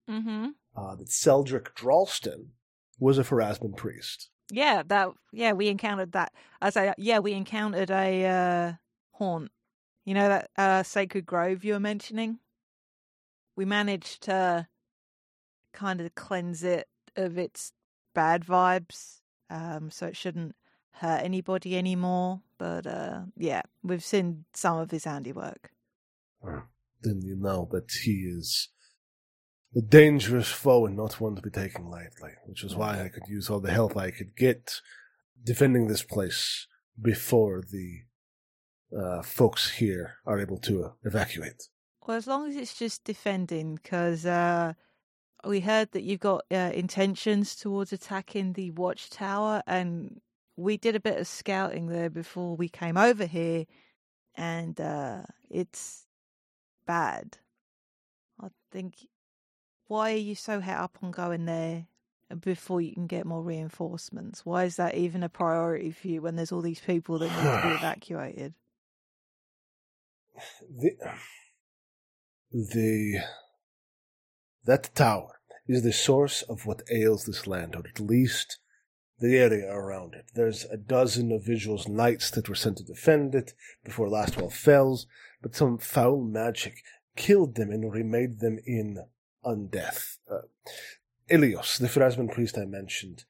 D: Mm-hmm.
A: uh, that Seldrick Dralston was a Pharasmin priest.
D: Yeah, that. Yeah, we encountered that. I say, yeah, we encountered a uh, haunt. You know that uh, sacred grove you were mentioning. We managed to kind of cleanse it of its bad vibes, um, so it shouldn't hurt anybody anymore. But uh, yeah, we've seen some of his handiwork.
A: Well, then you know that he is a dangerous foe and not one to be taken lightly, which is why I could use all the help I could get defending this place before the uh, folks here are able to uh, evacuate.
D: Well, as long as it's just defending, because uh, we heard that you've got uh, intentions towards attacking the watchtower, and we did a bit of scouting there before we came over here, and uh, it's bad. I think. Why are you so het up on going there before you can get more reinforcements? Why is that even a priority for you when there's all these people that need to be evacuated?
A: The, the that tower is the source of what ails this land, or at least the area around it. There's a dozen of Vigil's knights that were sent to defend it before Lastwall fells, but some foul magic killed them and remade them in undeath. Uh, Ilios, the Pharasmin priest I mentioned,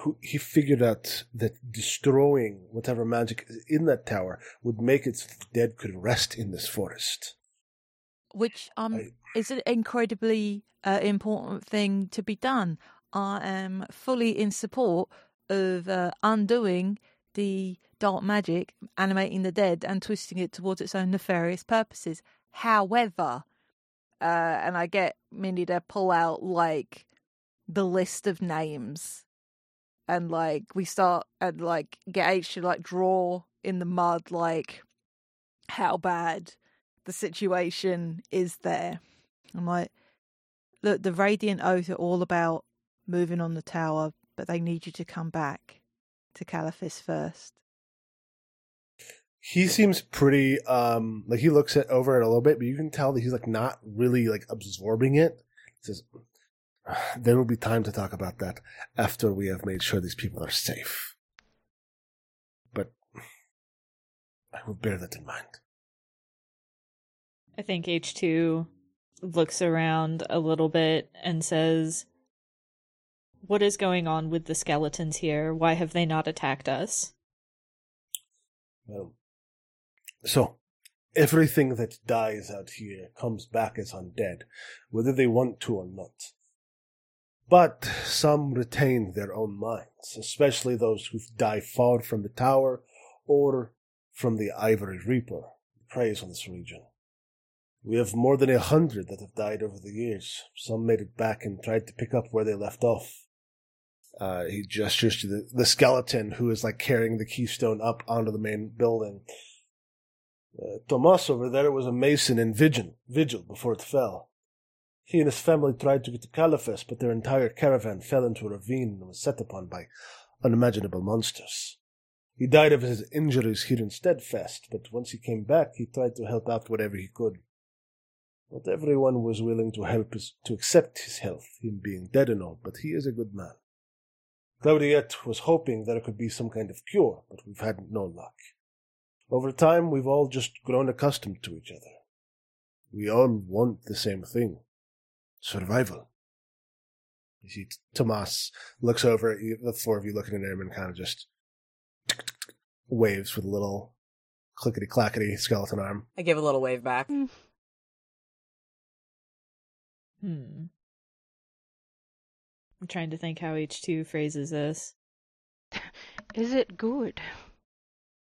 A: who he figured out that destroying whatever magic is in that tower would make it so the dead could rest in this forest.
D: which um
A: I-
D: is an incredibly uh, important thing to be done. I am fully in support of uh, undoing the dark magic, animating the dead, and twisting it towards its own nefarious purposes. However, uh, and I get Mindy to pull out like the list of names, and like we start and like get H to like draw in the mud like how bad the situation is there. I'm like, look, the Radiant Oath are all about moving on the tower, but they need you to come back to Caliphas first.
A: He seems pretty um like he looks it over it a little bit, but you can tell that he's like not really like absorbing it. He says there will be time to talk about that after we have made sure these people are safe. But I will bear that in mind.
B: I think H2 looks around a little bit and says, What is going on with the skeletons here? Why have they not attacked us?
A: Well, so, everything that dies out here comes back as undead, whether they want to or not. But some retain their own minds, especially those who die far from the tower or from the Ivory Reaper, preys on this region. We have more than a hundred that have died over the years. Some made it back and tried to pick up where they left off. Uh, he gestures to the, the skeleton who is like carrying the keystone up onto the main building. Uh, Tomas over there was a mason in vigil, vigil before it fell. He and his family tried to get to Caliphas, but their entire caravan fell into a ravine and was set upon by unimaginable monsters. He died of his injuries here in Steadfast, but once he came back, he tried to help out whatever he could. Not everyone was willing to help his, to accept his health, him being dead and all, but he is a good man. Claudiette was hoping there could be some kind of cure, but we've had no luck. Over time, we've all just grown accustomed to each other. We all want the same thing survival. You see, Tomas looks over at you, the four of you looking at him, and kind of just waves with a little clickety clackety skeleton arm.
C: I give a little wave back.
B: Hmm. I'm trying to think how H2 phrases this.
E: Is it good?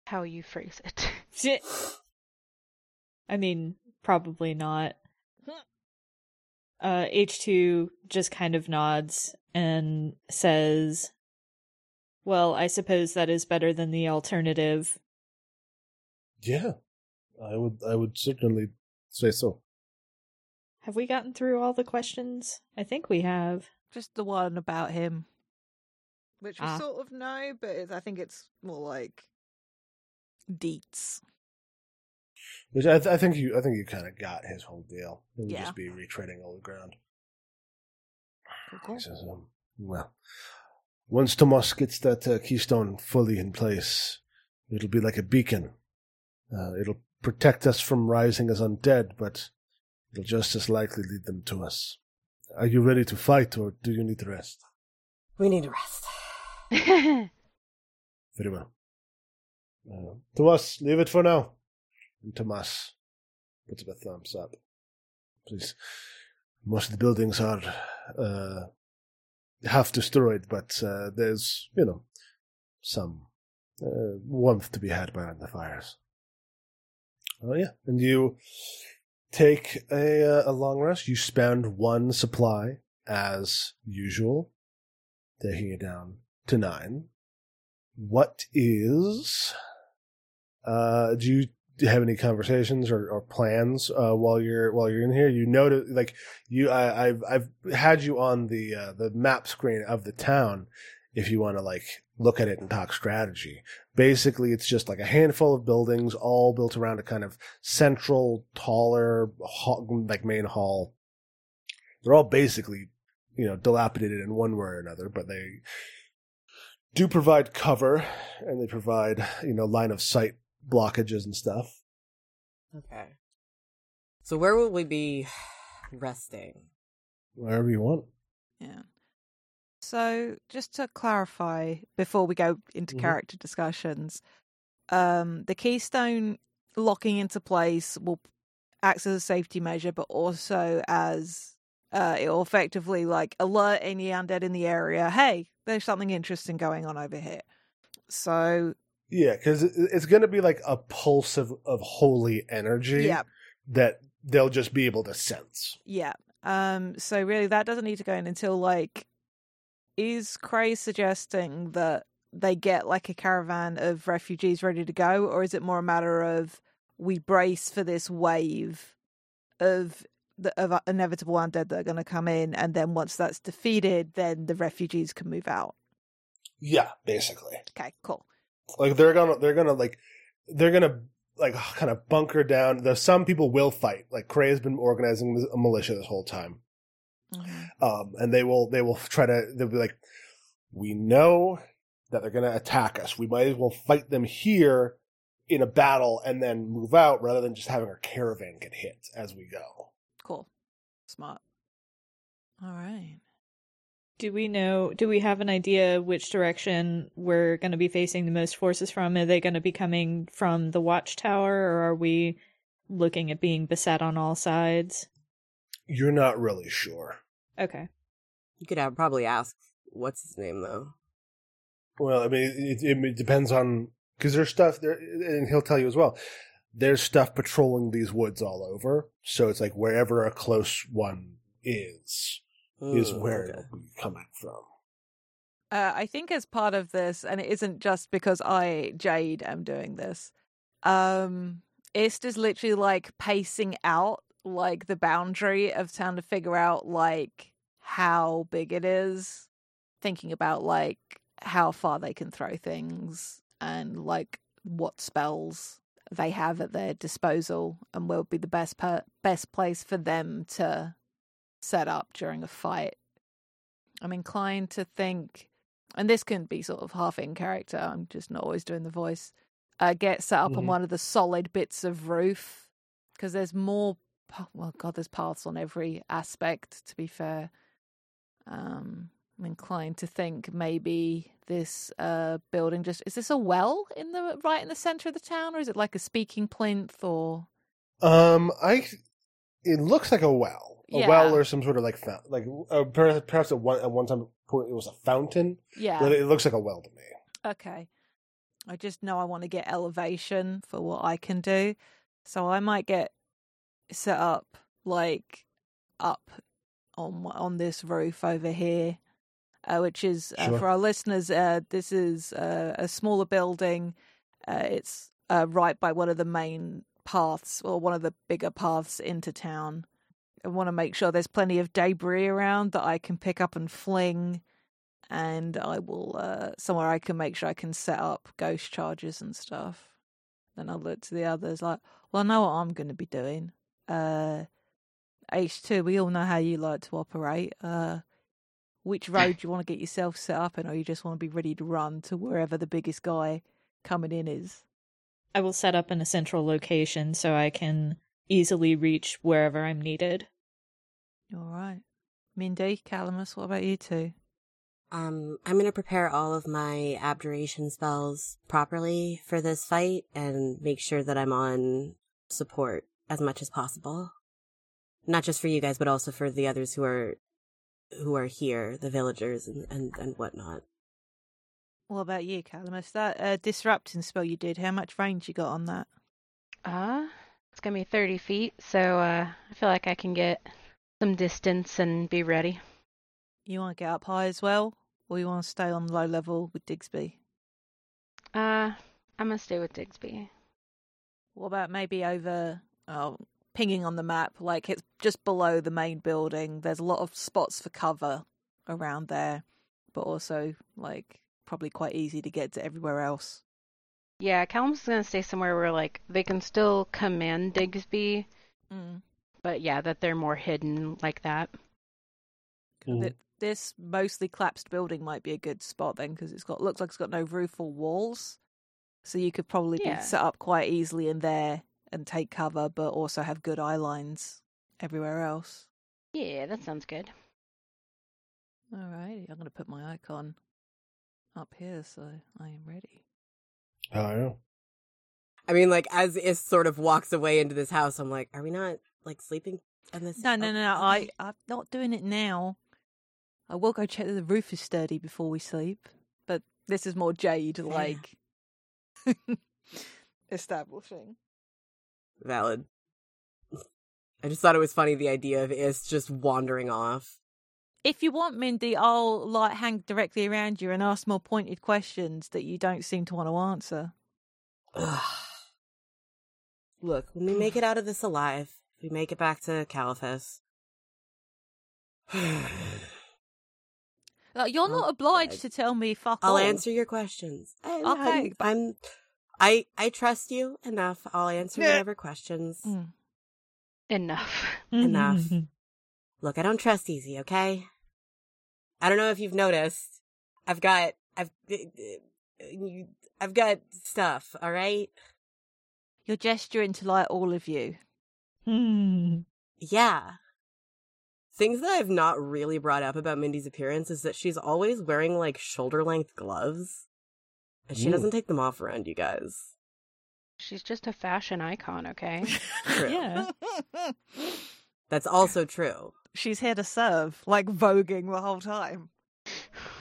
E: How you phrase it.
B: Shit. I mean, probably not. Uh, H2 just kind of nods and says, Well, I suppose that is better than the alternative.
A: Yeah, I would. I would certainly say so.
B: Have we gotten through all the questions? I think we have.
D: Just the one about him, which we
B: Ah.
D: sort of know, but it's, I think it's more like deets.
A: Which I, th- I think you. I think you kind of got his whole deal. It would
D: Yeah.
A: just be retreading old ground.
D: Cool, cool.
A: Says, um, well, once Tomas gets that uh, keystone fully in place, it'll be like a beacon. Uh, it'll protect us from rising as undead, but it'll just as likely lead them to us. Are you ready to fight, or do you need to rest?
C: We need to rest.
A: Very well. Uh, us, leave it for now. And Tomas puts up a thumbs up. Please. Most of the buildings are uh, half destroyed, but uh, there's, you know, some uh, warmth to be had behind the fires. Oh, yeah. And you take a, uh, a long rest. You spend one supply as usual, taking it down to nine. What is uh, do you have any conversations or, or plans uh, while you're while you're in here? You know, to, like you, I, I've I've had you on the uh, the map screen of the town. If you want to like look at it and talk strategy, basically it's just like a handful of buildings, all built around a kind of central, taller, hall, like main hall. They're all basically, you know, dilapidated in one way or another, but they do provide cover and they provide, you know, line of sight blockages and stuff.
C: Okay. So where will we be resting?
A: Wherever you want.
D: Yeah. So, just to clarify before we go into
A: Mhm.
D: character discussions, um, the keystone locking into place will act as a safety measure, but also as uh, it will effectively like alert any undead in the area. Hey, there's something interesting going on over here. So,
A: Yeah, because it's going to be like a pulse of, of holy energy
D: yeah,
A: that they'll just be able to sense.
D: Yeah. Um. So really, that doesn't need to go in until like, is Cray suggesting that they get like a caravan of refugees ready to go, or is it more a matter of we brace for this wave of the of inevitable undead that are going to come in, and then once that's defeated, then the refugees can move out.
A: Yeah, basically.
D: Okay, cool.
A: Like they're gonna they're gonna like they're gonna like kind of bunker down. There's some people will fight. Like Cray has been organizing a militia this whole time,
D: Mm-hmm.
A: um, and they will they will try to they'll be like, we know that they're gonna attack us. We might as well fight them here in a battle and then move out rather than just having our caravan get hit as we go.
D: Cool. Smart. All right.
B: Do we know, do we have an idea which direction we're going to be facing the most forces from? Are they going to be coming from the watchtower or are we looking at being beset on all sides?
A: You're not really sure.
B: Okay.
C: You could have probably ask what's his name though.
A: Well, I mean, it, it, it depends on because there's stuff there, and he'll tell you as well. There's stuff patrolling these woods all over, so it's like wherever a close one is is
C: Mm,
A: where
C: okay.
A: it'll be coming from.
D: Uh, I think as part of this, and it isn't just because I, Jade, am doing this. Um, Ist is literally like pacing out like the boundary of town to figure out like how big it is, thinking about like how far they can throw things and like what spells they have at their disposal and where would be the best per- best place for them to set up during a fight. I'm inclined to think, and this can be sort of half in character. I'm just not always doing the voice. Uh, get set up on
A: Mhm.
D: one of the solid bits of roof because there's more. Well, God, there's paths on every aspect. To be fair, um, I'm inclined to think maybe this uh building just is this a well in the right in the center of the town, or is it like a speaking plinth or?
A: Um, I it looks like a well, a
D: Yeah.
A: well or some sort of like fount, like uh, perhaps perhaps at one at one time point it was a fountain.
D: Yeah.
A: But it looks like a well to me.
D: Okay. I just know I want to get elevation for what I can do. So I might get set up like up on on this roof over here, uh, which is uh,
A: Sure.
D: for our listeners. Uh, this is uh, a smaller building. Uh, it's uh, right by one of the main paths or one of the bigger paths into town. I want to make sure there's plenty of debris around that I can pick up and fling and I will uh somewhere I can make sure I can set up ghost charges and stuff. Then I'll look to the others like, well, I know what I'm going to be doing. Uh, H2, we all know how you like to operate. Uh, which road do you want to get yourself set up in, or you just want to be ready to run to wherever the biggest guy coming in is?
B: I will set up in a central location so I can easily reach wherever I'm needed.
D: All right. Mindy, Calamus, what about you two?
C: Um, I'm gonna prepare all of my abjuration spells properly for this fight and make sure that I'm on support as much as possible. Not just for you guys, but also for the others who are who are here, the villagers and and, and whatnot.
D: What about you, Calamus? That uh, disrupting spell you did, how much range you got on that?
E: Uh, it's gonna be 30 feet, so uh, I feel like I can get some distance and be ready.
D: You want to get up high as well, or you want to stay on low level with Digsby?
E: Uh, I'm gonna stay with Digsby.
D: What about maybe over oh, pinging on the map? Like it's just below the main building. There's a lot of spots for cover around there, but also like probably quite easy to get to everywhere else.
E: Yeah, Callum's gonna stay somewhere where like they can still command Digsby,
D: Mm.
E: but yeah, that they're more hidden like that.
D: Th- This mostly collapsed building might be a good spot then because it's got looks like it's got no roof or walls, so you could probably
E: Yeah.
D: be set up quite easily in there and take cover, but also have good eye lines everywhere else.
E: Yeah, that sounds good.
D: Alrighty, I'm gonna put my icon up here so I am ready.
A: Oh.
C: I mean, like as Is sort of walks away into this house, I'm like, are we not like sleeping in this?
D: No, no, no, no. I. I'm not doing it now. I will go check that the roof is sturdy before we sleep. But this is more Jade,
C: Fair.
D: like establishing.
C: Valid. I just thought it was funny the idea of Ist just wandering off.
D: If you want, Mindy, I'll like hang directly around you and ask more pointed questions that you don't seem to want to answer.
C: Look, when we make it out of this alive, we make it back to Caliphas.
D: Like, you're not obliged to tell me fuck
C: I'll
D: all.
C: answer your questions. I,
D: Okay.
C: I'm, I'm, I, I trust you enough. I'll answer whatever questions.
D: Mm.
E: Enough.
C: Enough. Look, I don't trust easy. Okay. I don't know if you've noticed. I've got, I've, I've got stuff. All right.
D: You're gesturing to like all of you. Hmm.
C: Yeah. Things that I've not really brought up about Mindy's appearance is that she's always wearing like shoulder length gloves. And she
A: Ooh.
C: doesn't take them off around you guys.
E: She's just a fashion icon, okay?
B: Yeah.
C: That's also true.
D: She's here to serve, like voguing the whole time.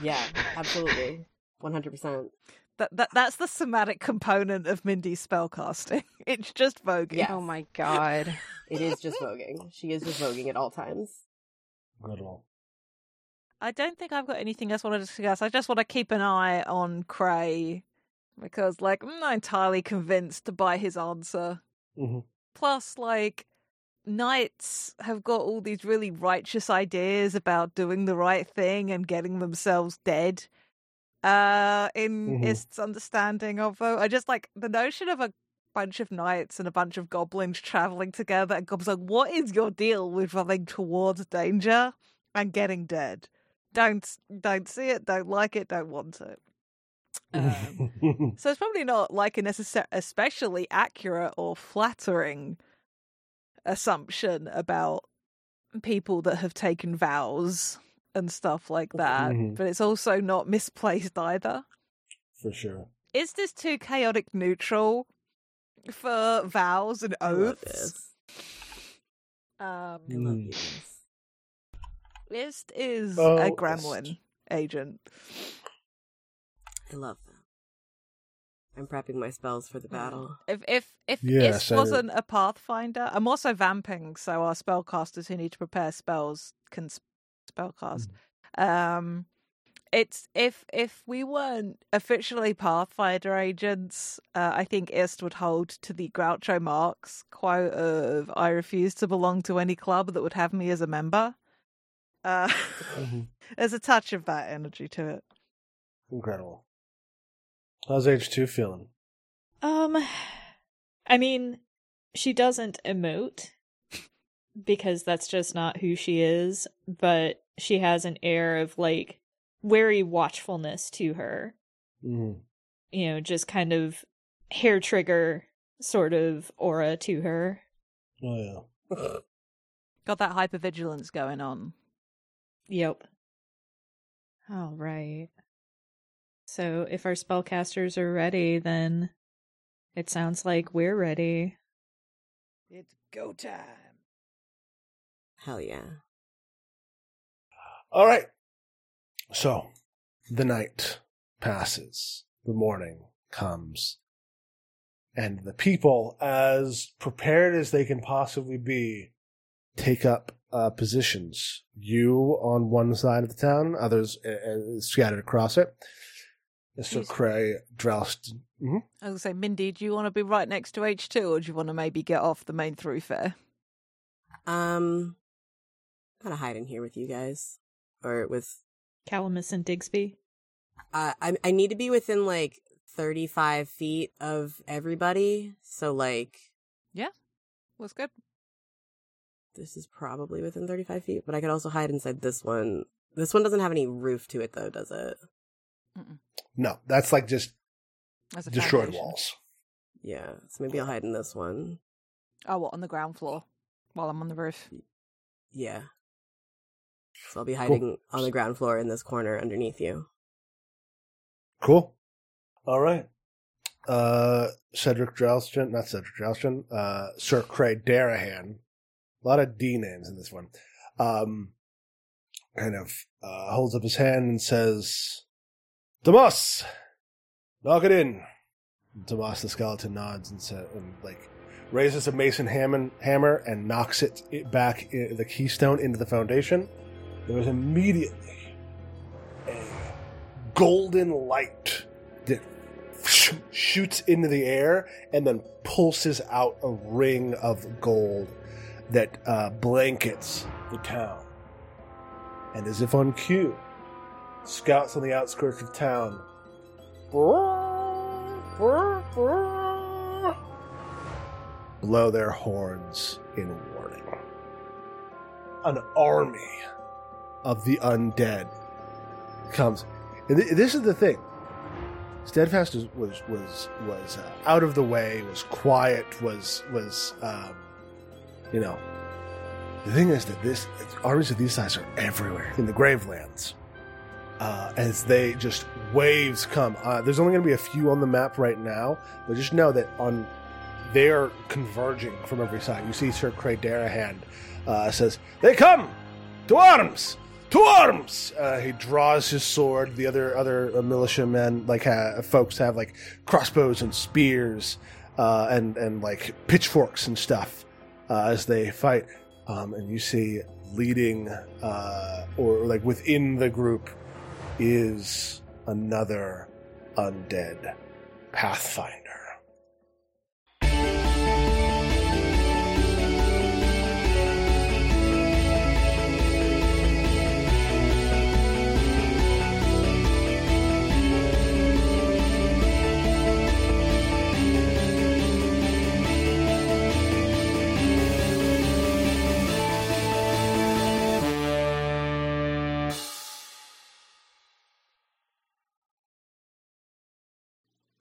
C: Yeah, absolutely. 100%.
D: That, that that's the somatic component of Mindy's spellcasting. It's just voguing.
C: Yes.
E: Oh my god.
C: It is just voguing. She is just voguing at all times.
A: Good one.
D: I don't think I've got anything else I want to discuss. I just want to keep an eye on Cray because, like, I'm not entirely convinced by his answer.
A: hmm
D: Plus, like, knights have got all these really righteous ideas about doing the right thing and getting themselves dead. Uh, in
A: Mhm.
D: Ist's understanding of though, I just like the notion of a bunch of knights and a bunch of goblins traveling together. And Gob's like, "What is your deal with running towards danger and getting dead? Don't don't see it, don't like it, don't want it." Um, so it's probably not like a necessar- especially accurate or flattering assumption about people that have taken vows and stuff like that.
A: Mhm.
D: But it's also not misplaced either.
A: For sure.
D: Is this too chaotic neutral for vows and oaths? Um,
C: I love
A: Mm.
C: This.
D: Ist is
A: Oh,
D: a
A: Ist.
D: gremlin agent.
C: I love them. I'm prepping my spells for the battle.
D: If if if
A: Yes,
D: Ist
A: I-
D: wasn't a pathfinder, I'm also vamping, so our spellcasters who need to prepare spells can s- spellcast. Um, it's if if we weren't officially pathfinder agents, uh, I think Ist would hold to the Groucho Marx quote of "I refuse to belong to any club that would have me as a member." Uh,
A: Mhm.
D: there's a touch of that energy to it.
A: Incredible. How's H2 feeling?
B: Um, I mean, she doesn't emote because that's just not who she is, but she has an air of like wary watchfulness to her.
A: hmm
B: You know, just kind of hair trigger sort of aura to her.
A: Oh, yeah.
D: Got that hypervigilance going on.
B: Yep. All right. So if our spellcasters are ready, then it sounds like we're ready.
D: It's go time.
C: Hell yeah.
A: All right. So, the night passes, the morning comes, and the people, as prepared as they can possibly be, take up uh, positions. You on one side of the town, others uh, uh, scattered across it. Mr.
D: Yes.
A: Cray, Droust. mhm.
D: I was gonna say, Mindy, do you want to be right next to H two, or do you want to maybe get off the main thoroughfare?
C: Um, I'm gonna hide in here with you guys, or with.
B: Calamus and Digsby.
C: Uh, I I need to be within like 35 feet of everybody, so like yeah,
D: Was good.
C: This is probably within 35 feet. But I could also hide inside this one. This one doesn't have any roof to it, though, does it?
A: No, that's like just
D: As a
A: destroyed
D: foundation.
A: walls.
C: Yeah, so maybe I'll hide in this one.
D: Oh, what on the ground floor while I'm on the roof?
C: Yeah. So I'll be hiding on the ground floor in this corner underneath you.
A: Cool. All right. Uh, Cedric Drouston, not Cedric Drouston, uh, Sir Cray Darahan. A lot of D names in this one. Um, kind of uh, holds up his hand and says, Damas, knock it in. Damas the skeleton nods and said, and like raises a mason hammer, and knocks it it back the keystone into the foundation. There is immediately a golden light that shoots into the air and then pulses out a ring of gold that uh, blankets the town. And as if on cue, scouts on the outskirts of town blow their horns in warning. An army of the undead comes. And th- this is the thing. Steadfast was was was, uh, out of the way, was quiet, was was um, you know. The thing is that this armies of these size are everywhere in the Gravelands. Uh, as they just waves come. Uh, there's only going to be a few on the map right now, but just know that on they are converging from every side. You see Sir Cray Darahan uh, says, "They come to arms, to arms!" Uh, he draws his sword. The other other uh, militiamen, like folks, have like crossbows and spears uh, and and like pitchforks and stuff uh, as they fight. Um, and you see leading uh, or like within the group is another undead pathfinder.